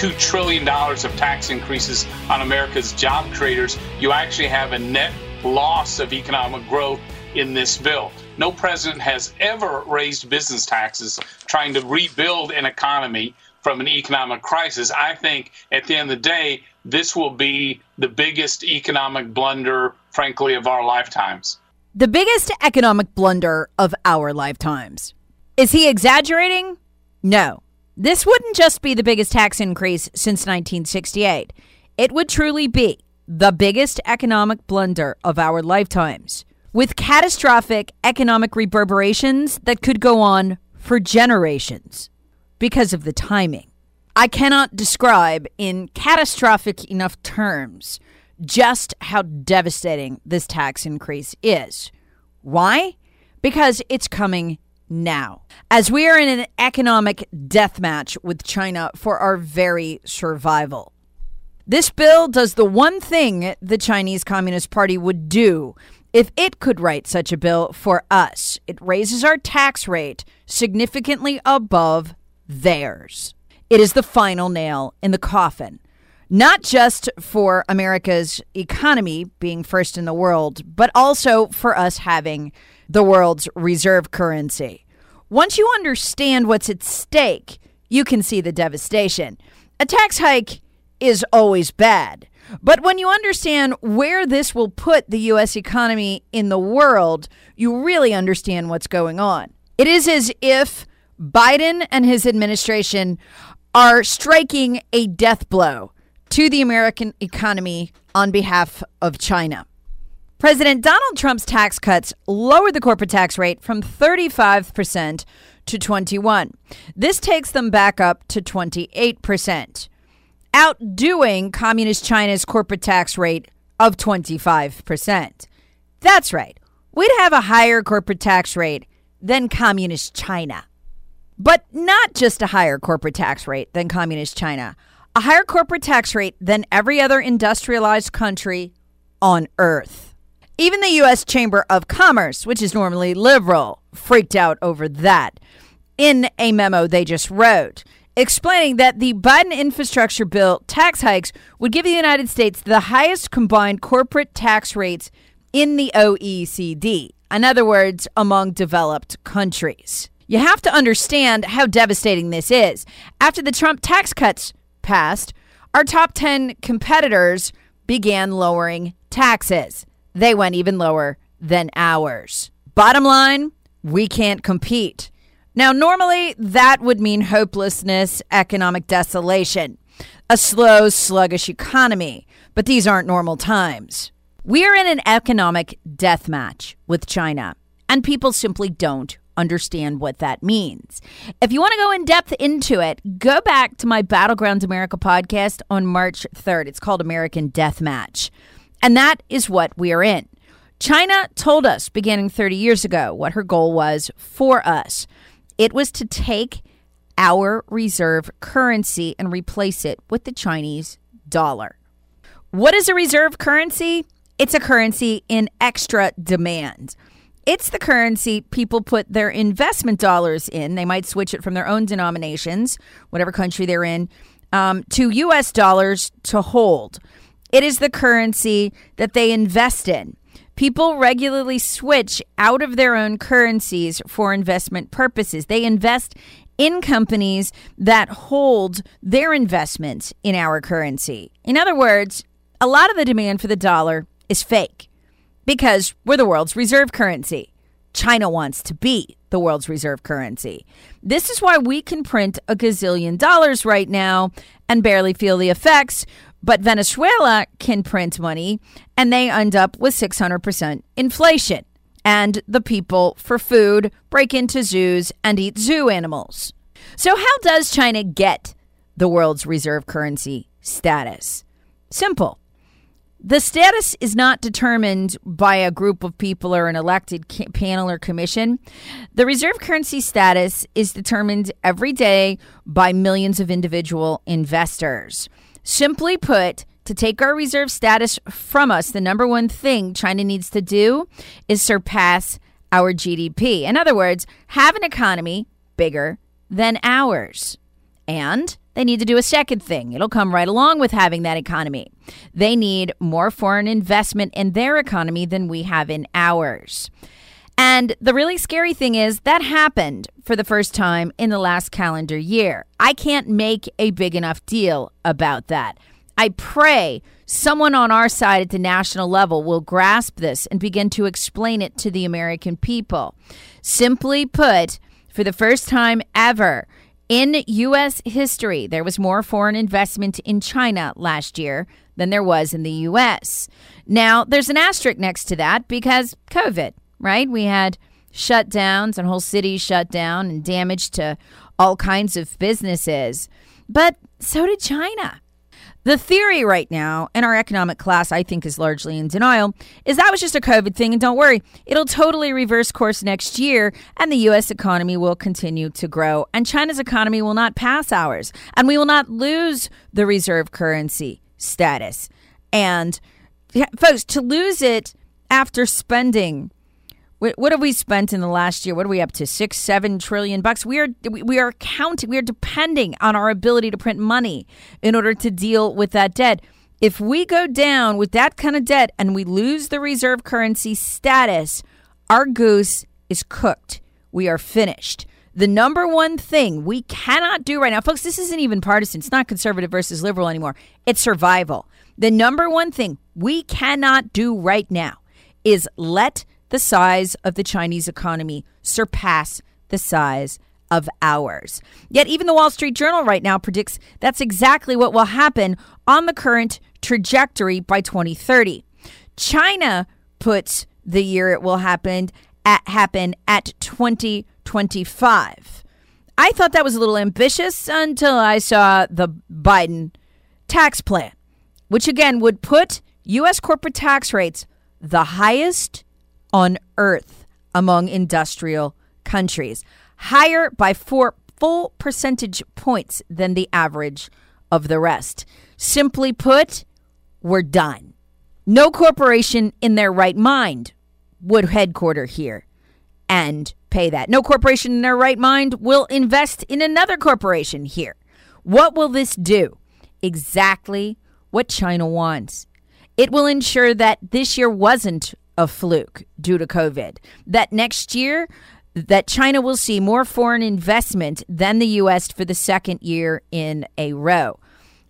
$2 trillion of tax increases on America's job creators, you actually have a net loss of economic growth in this bill. No president has ever raised business taxes trying to rebuild an economy from an economic crisis. I think at the end of the day, this will be the biggest economic blunder, frankly, of our lifetimes. The biggest economic blunder of our lifetimes. Is he exaggerating? No. This wouldn't just be the biggest tax increase since 1968. It would truly be the biggest economic blunder of our lifetimes, with catastrophic economic reverberations that could go on for generations because of the timing. I cannot describe in catastrophic enough terms just how devastating this tax increase is. Why? Because it's coming now, as we are in an economic death match with China for our very survival. This bill does the one thing the Chinese Communist Party would do if it could write such a bill for us. It raises our tax rate significantly above theirs. It is the final nail in the coffin, not just for America's economy being first in the world, but also for us having the world's reserve currency. Once you understand what's at stake, you can see the devastation. A tax hike is always bad. But when you understand where this will put the U.S. economy in the world, you really understand what's going on. It is as if Biden and his administration are striking a death blow to the American economy on behalf of China. President Donald Trump's tax cuts lowered the corporate tax rate from 35% to 21. This takes them back up to 28%, outdoing communist China's corporate tax rate of 25%. That's right. We'd have a higher corporate tax rate than communist China. But not just a higher corporate tax rate than communist China, a higher corporate tax rate than every other industrialized country on earth. Even the U.S. Chamber of Commerce, which is normally liberal, freaked out over that in a memo they just wrote, explaining that the Biden infrastructure bill tax hikes would give the United States the highest combined corporate tax rates in the OECD. In other words, among developed countries. You have to understand how devastating this is. After the Trump tax cuts passed, our top 10 competitors began lowering taxes. They went even lower than ours. Bottom line, we can't compete. Now, normally that would mean hopelessness, economic desolation, a slow, sluggish economy, but these aren't normal times. We are in an economic death match with China, and people simply don't understand what that means. If you want to go in depth into it, go back to my Battlegrounds America podcast on March 3rd. It's called American Death Match. And that is what we are in. China told us beginning 30 years ago what her goal was for us. It was to take our reserve currency and replace it with the Chinese dollar. What is a reserve currency? It's a currency in extra demand. It's the currency people put their investment dollars in. They might switch it from their own denominations, whatever country they're in, um, to US dollars to hold. It is the currency that they invest in. People regularly switch out of their own currencies for investment purposes. They invest in companies that hold their investments in our currency. In other words, a lot of the demand for the dollar is fake because we're the world's reserve currency. China wants to be the world's reserve currency. This is why we can print a gazillion dollars right now and barely feel the effects, but Venezuela can print money and they end up with 600% inflation. And the people for food break into zoos and eat zoo animals. So, how does China get the world's reserve currency status? Simple the status is not determined by a group of people or an elected panel or commission. The reserve currency status is determined every day by millions of individual investors. Simply put, to take our reserve status from us, the number one thing China needs to do is surpass our GDP. In other words, have an economy bigger than ours. And they need to do a second thing. It'll come right along with having that economy. They need more foreign investment in their economy than we have in ours. And the really scary thing is that happened for the first time in the last calendar year. I can't make a big enough deal about that. I pray someone on our side at the national level will grasp this and begin to explain it to the American people. Simply put, for the first time ever, in U.S. history, there was more foreign investment in China last year than there was in the U.S. Now, there's an asterisk next to that because COVID, right? We had shutdowns and whole cities shut down and damage to all kinds of businesses. But so did China. The theory right now in our economic class, I think, is largely in denial, is that was just a COVID thing. And don't worry, it'll totally reverse course next year, and the U.S. economy will continue to grow. And China's economy will not pass ours, and we will not lose the reserve currency status. And folks, to lose it after spending what have we spent in the last year? What are we up to? Six, seven trillion bucks. We are we are counting. We are depending on our ability to print money in order to deal with that debt. If we go down with that kind of debt and we lose the reserve currency status, our goose is cooked. We are finished. The number one thing we cannot do right now, folks, this isn't even partisan. It's not conservative versus liberal anymore. It's survival. The number one thing we cannot do right now is let the size of the Chinese economy surpass the size of ours. Yet, even the Wall Street Journal right now predicts that's exactly what will happen on the current trajectory by 2030. China puts the year it will happen at, happen at 2025. I thought that was a little ambitious until I saw the Biden tax plan, which again would put U.S. corporate tax rates the highest on earth among industrial countries, higher by four full percentage points than the average of the rest. Simply put, we're done. No corporation in their right mind would headquarter here and pay that. No corporation in their right mind will invest in another corporation here. What will this do? Exactly what China wants. It will ensure that this year wasn't a fluke due to COVID. That next year, that China will see more foreign investment than the U.S. for the second year in a row.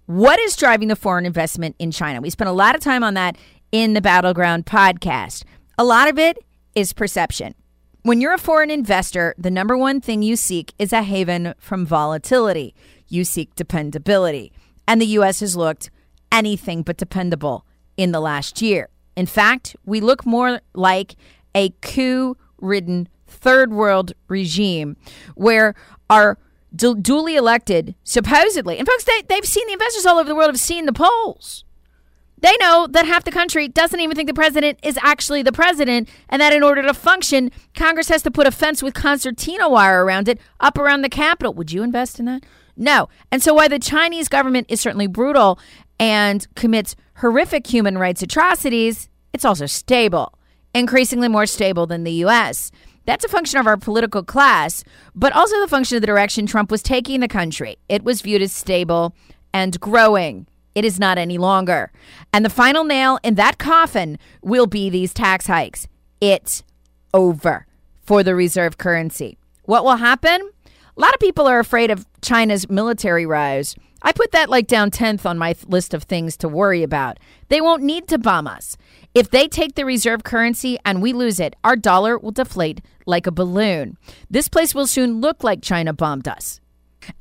What is driving the foreign investment in China? We spent a lot of time on that in the Battleground podcast. A lot of it is perception. When you're a foreign investor, the number one thing you seek is a haven from volatility. You seek dependability. And the U.S. has looked anything but dependable in the last year. In fact, we look more like a coup ridden third world regime where our du- duly elected, supposedly, and folks, they, they've seen the investors all over the world have seen the polls. They know that half the country doesn't even think the president is actually the president, and that in order to function, Congress has to put a fence with concertina wire around it up around the Capitol. Would you invest in that? No. And so, while the Chinese government is certainly brutal and commits horrific human rights atrocities, it's also stable, increasingly more stable than the US. That's a function of our political class, but also the function of the direction Trump was taking the country. It was viewed as stable and growing. It is not any longer. And the final nail in that coffin will be these tax hikes. It's over for the reserve currency. What will happen? A lot of people are afraid of China's military rise. I put that like down 10th on my list of things to worry about. They won't need to bomb us. If they take the reserve currency and we lose it, our dollar will deflate like a balloon. This place will soon look like China bombed us.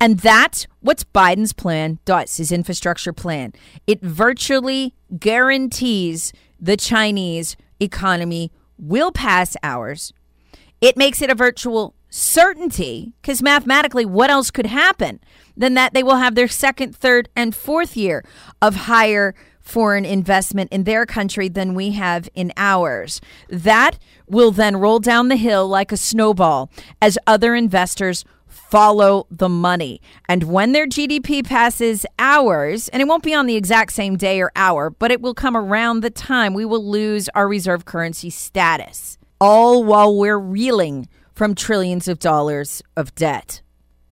And that's what Biden's plan does, his infrastructure plan. It virtually guarantees the Chinese economy will pass ours. It makes it a virtual certainty because mathematically, what else could happen than that they will have their second, third, and fourth year of higher foreign investment in their country than we have in ours. That will then roll down the hill like a snowball as other investors follow the money. And when their GDP passes ours, and it won't be on the exact same day or hour, but it will come around the time we will lose our reserve currency status, all while we're reeling from trillions of dollars of debt.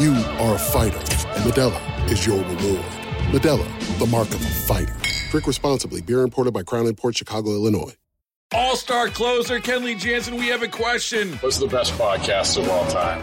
You are a fighter, and Modelo is your reward. Modelo, the mark of a fighter. Drink responsibly. Beer imported by Crown Port Chicago, Illinois. All star closer, Kenley Jansen, we have a question. What's the best podcast of all time?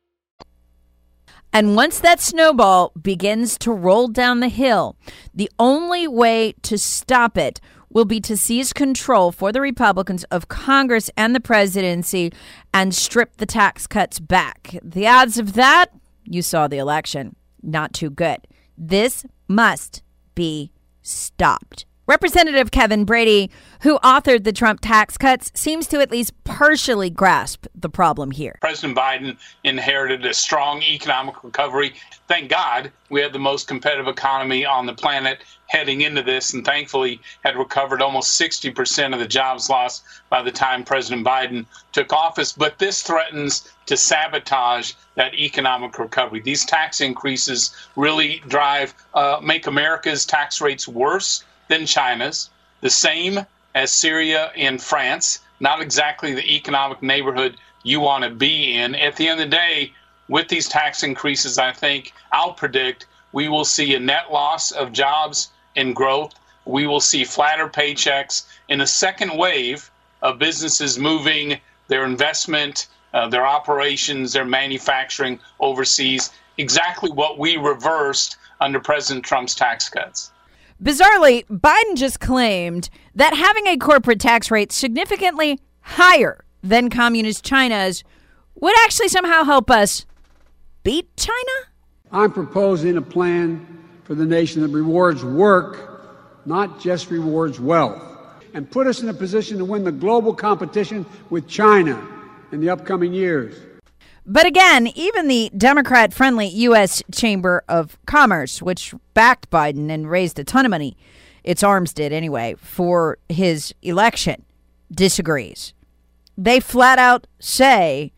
And once that snowball begins to roll down the hill, the only way to stop it will be to seize control for the Republicans of Congress and the presidency and strip the tax cuts back. The odds of that, you saw the election, not too good. This must be stopped. Representative Kevin Brady, who authored the Trump tax cuts, seems to at least partially grasp the problem here. President Biden inherited a strong economic recovery. Thank God we had the most competitive economy on the planet heading into this, and thankfully had recovered almost 60% of the jobs lost by the time President Biden took office. But this threatens to sabotage that economic recovery. These tax increases really drive, uh, make America's tax rates worse than China's, the same as Syria and France, not exactly the economic neighborhood you want to be in. At the end of the day, with these tax increases, I think I'll predict we will see a net loss of jobs and growth. We will see flatter paychecks in a second wave of businesses moving their investment, uh, their operations, their manufacturing overseas. Exactly what we reversed under President Trump's tax cuts. Bizarrely, Biden just claimed that having a corporate tax rate significantly higher than communist China's would actually somehow help us beat China? I'm proposing a plan for the nation that rewards work, not just rewards wealth, and put us in a position to win the global competition with China in the upcoming years. But again, even the Democrat friendly U.S. Chamber of Commerce, which backed Biden and raised a ton of money, its arms did anyway, for his election, disagrees. They flat out say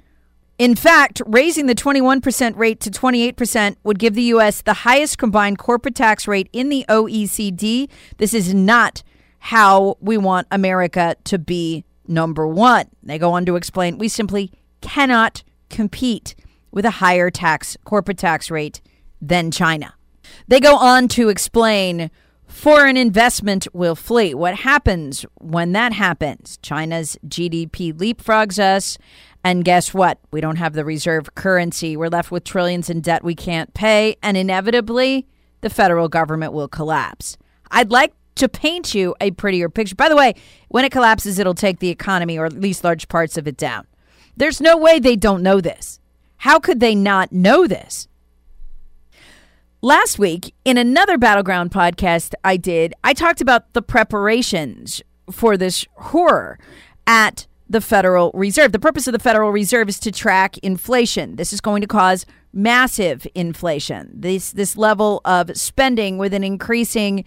In fact, raising the 21% rate to 28% would give the U.S. the highest combined corporate tax rate in the OECD. This is not how we want America to be number one. They go on to explain we simply cannot compete with a higher tax corporate tax rate than China. They go on to explain foreign investment will flee. What happens when that happens? China's GDP leapfrogs us. And guess what? We don't have the reserve currency. We're left with trillions in debt we can't pay. And inevitably, the federal government will collapse. I'd like to paint you a prettier picture. By the way, when it collapses, it'll take the economy or at least large parts of it down. There's no way they don't know this. How could they not know this? Last week, in another Battleground podcast I did, I talked about the preparations for this horror at the Federal Reserve. The purpose of the Federal Reserve is to track inflation. This is going to cause massive inflation. This this level of spending with an increasing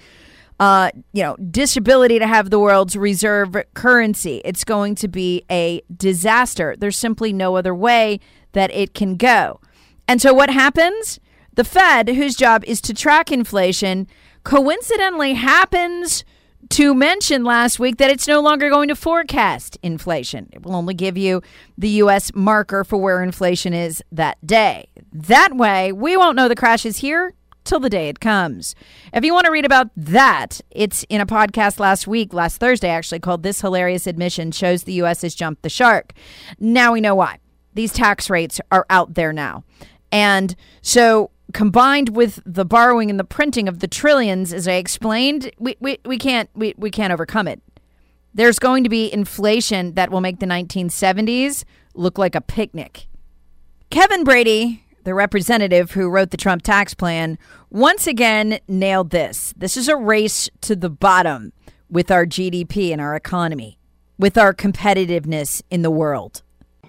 uh, you know, disability to have the world's reserve currency. It's going to be a disaster. There's simply no other way that it can go. And so what happens? The Fed, whose job is to track inflation, coincidentally happens to mention last week that it's no longer going to forecast inflation. It will only give you the U.S. marker for where inflation is that day. That way, we won't know the crash is here till the day it comes. If you want to read about that, it's in a podcast last week, last Thursday actually, called This Hilarious Admission Shows the U.S. Has Jumped the Shark. Now we know why. These tax rates are out there now. And so combined with the borrowing and the printing of the trillions, as I explained, we, we, we can't we, we can't overcome it. There's going to be inflation that will make the 1970s look like a picnic. Kevin Brady, the representative who wrote the Trump tax plan, once again nailed this. This is a race to the bottom with our GDP and our economy, with our competitiveness in the world.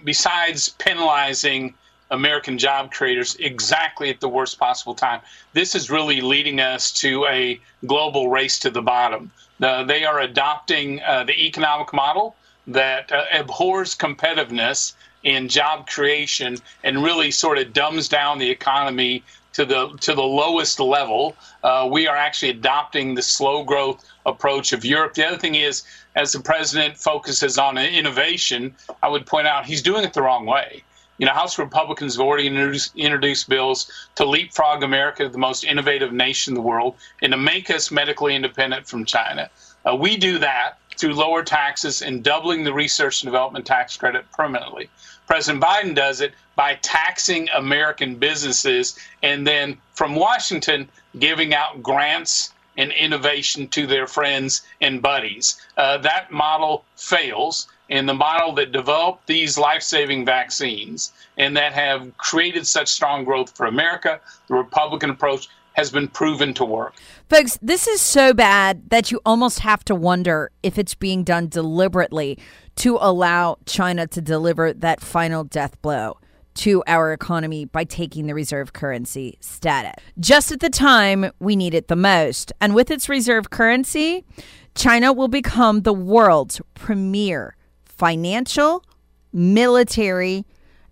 Besides penalizing American job creators exactly at the worst possible time. This is really leading us to a global race to the bottom. Uh, they are adopting uh, the economic model that uh, abhors competitiveness in job creation and really sort of dumbs down the economy to the to the lowest level. Uh, we are actually adopting the slow growth approach of Europe. The other thing is, as the president focuses on innovation, I would point out he's doing it the wrong way. You know, House Republicans have already introduced, introduced bills to leapfrog America, the most innovative nation in the world, and to make us medically independent from China. Uh, we do that through lower taxes and doubling the research and development tax credit permanently. President Biden does it by taxing American businesses and then from Washington giving out grants and innovation to their friends and buddies. Uh, that model fails and the model that developed these life saving vaccines and that have created such strong growth for America, the Republican approach, has been proven to work. Folks, this is so bad that you almost have to wonder if it's being done deliberately to allow China to deliver that final death blow to our economy by taking the reserve currency status. Just at the time we need it the most. And with its reserve currency, China will become the world's premier financial, military,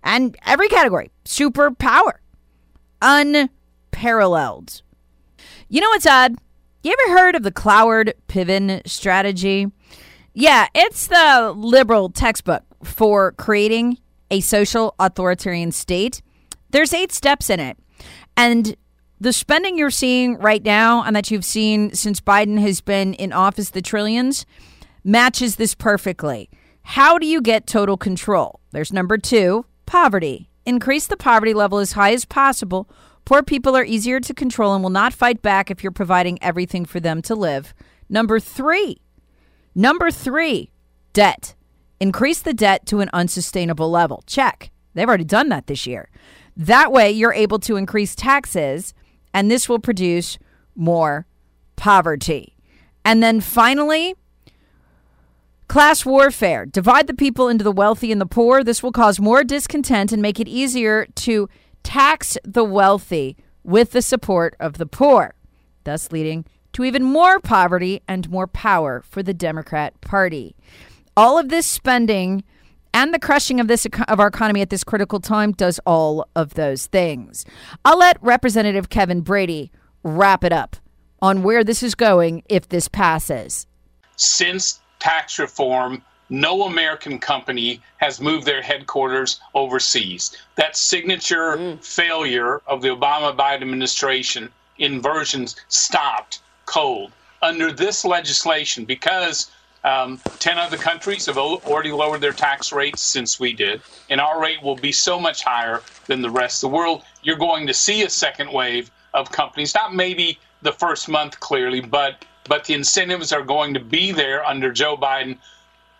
and every category superpower. Unparalleled. You know what's odd? You ever heard of the Cloward Piven strategy? Yeah, it's the liberal textbook for creating a social authoritarian state. There's eight steps in it. And the spending you're seeing right now and that you've seen since Biden has been in office, the trillions, matches this perfectly. How do you get total control? There's number two poverty. Increase the poverty level as high as possible. Poor people are easier to control and will not fight back if you're providing everything for them to live. Number three, number three, debt. Increase the debt to an unsustainable level. Check. They've already done that this year. That way, you're able to increase taxes, and this will produce more poverty. And then finally, Class warfare. Divide the people into the wealthy and the poor. This will cause more discontent and make it easier to tax the wealthy with the support of the poor, thus leading to even more poverty and more power for the Democrat Party. All of this spending And the crushing of this of our economy at this critical time does all of those things. I'll let Representative Kevin Brady wrap it up on where this is going if this passes. Since tax reform, no American company has moved their headquarters overseas. That signature mm. failure of the Obama Biden administration inversions stopped cold. Under this legislation, because um, 10 other countries have already lowered their tax rates since we did, and our rate will be so much higher than the rest of the world. You're going to see a second wave of companies, not maybe the first month clearly, but but the incentives are going to be there under Joe Biden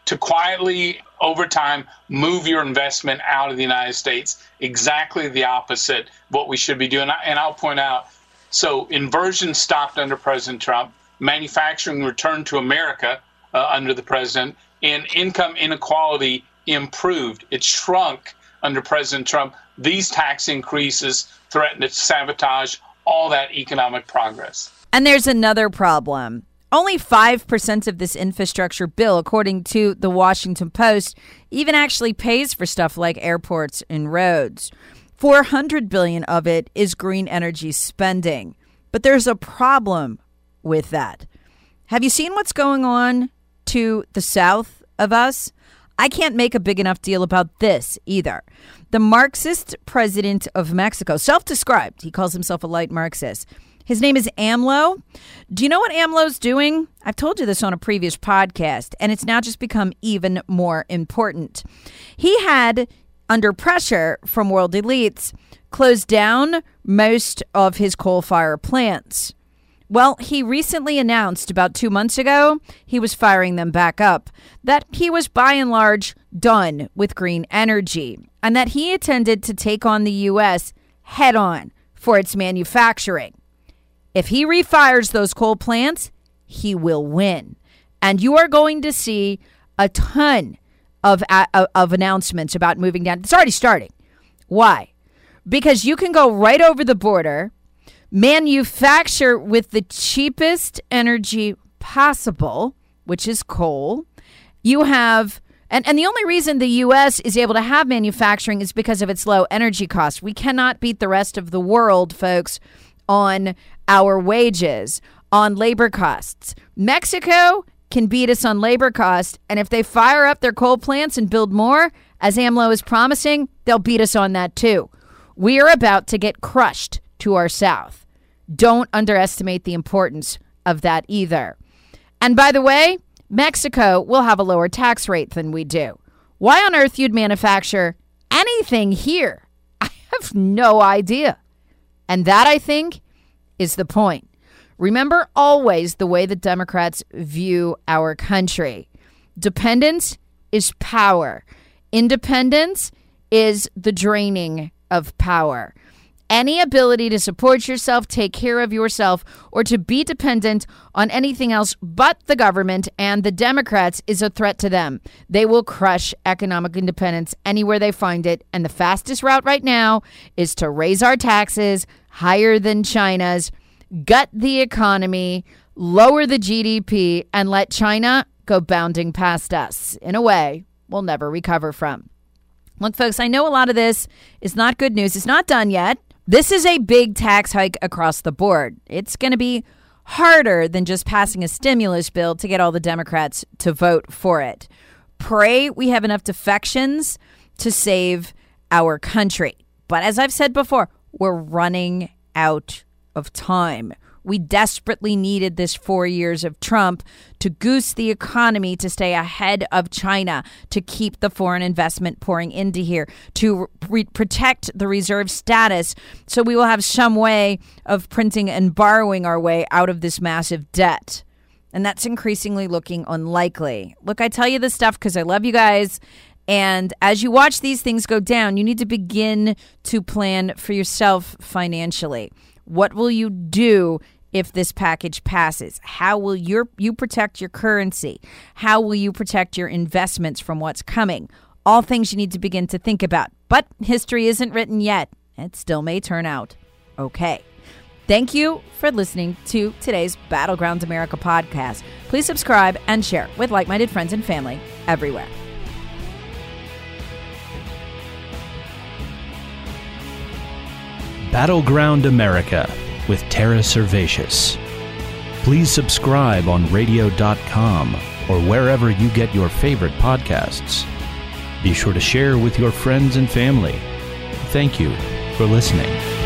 to quietly over time move your investment out of the United States. Exactly the opposite what we should be doing. And I'll point out so inversion stopped under President Trump, manufacturing returned to America uh, under the president, and income inequality improved. It shrunk under President Trump. These tax increases threaten to sabotage all that economic progress. And there's another problem. Only 5% of this infrastructure bill, according to the Washington Post, even actually pays for stuff like airports and roads. 400 billion of it is green energy spending. But there's a problem with that. Have you seen what's going on to the south of us? I can't make a big enough deal about this either. The Marxist president of Mexico, self described, he calls himself a light Marxist. His name is AMLO. Do you know what AMLO's doing? I've told you this on a previous podcast, and it's now just become even more important. He had, under pressure from world elites, closed down most of his coal fire plants. Well, he recently announced about two months ago he was firing them back up, that he was by and large done with green energy, and that he intended to take on the U.S. head on for its manufacturing. If he refires those coal plants, he will win. And you are going to see a ton of, of announcements about moving down. It's already starting. Why? Because you can go right over the border manufacture with the cheapest energy possible, which is coal. You have and, and the only reason the US is able to have manufacturing is because of its low energy costs. We cannot beat the rest of the world, folks, on our wages, on labor costs. Mexico can beat us on labor costs, and if they fire up their coal plants and build more, as AMLO is promising, they'll beat us on that too. We are about to get crushed to our south. Don't underestimate the importance of that either. And by the way, Mexico will have a lower tax rate than we do. Why on earth you'd manufacture anything here? I have no idea. And that, I think, is the point. Remember always the way the Democrats view our country dependence is power, independence is the draining of power. Any ability to support yourself, take care of yourself, or to be dependent on anything else but the government and the Democrats is a threat to them. They will crush economic independence anywhere they find it. And the fastest route right now is to raise our taxes higher than China's, gut the economy, lower the GDP, and let China go bounding past us in a way we'll never recover from. Look, folks, I know a lot of this is not good news. It's not done yet. This is a big tax hike across the board. It's going to be harder than just passing a stimulus bill to get all the Democrats to vote for it. Pray we have enough defections to save our country. But as I've said before, we're running out of time. We desperately needed this four years of Trump to goose the economy to stay ahead of China, to keep the foreign investment pouring into here, to re- protect the reserve status so we will have some way of printing and borrowing our way out of this massive debt. And that's increasingly looking unlikely. Look, I tell you this stuff because I love you guys. And as you watch these things go down, you need to begin to plan for yourself financially. What will you do if this package passes? How will your you protect your currency? How will you protect your investments from what's coming? All things you need to begin to think about. But history isn't written yet. It still may turn out okay. Thank you for listening to today's Battlegrounds America podcast. Please subscribe and share with like minded friends and family everywhere. Battleground America with Tara Servatius. Please subscribe on radio.com or wherever you get your favorite podcasts. Be sure to share with your friends and family. Thank you for listening.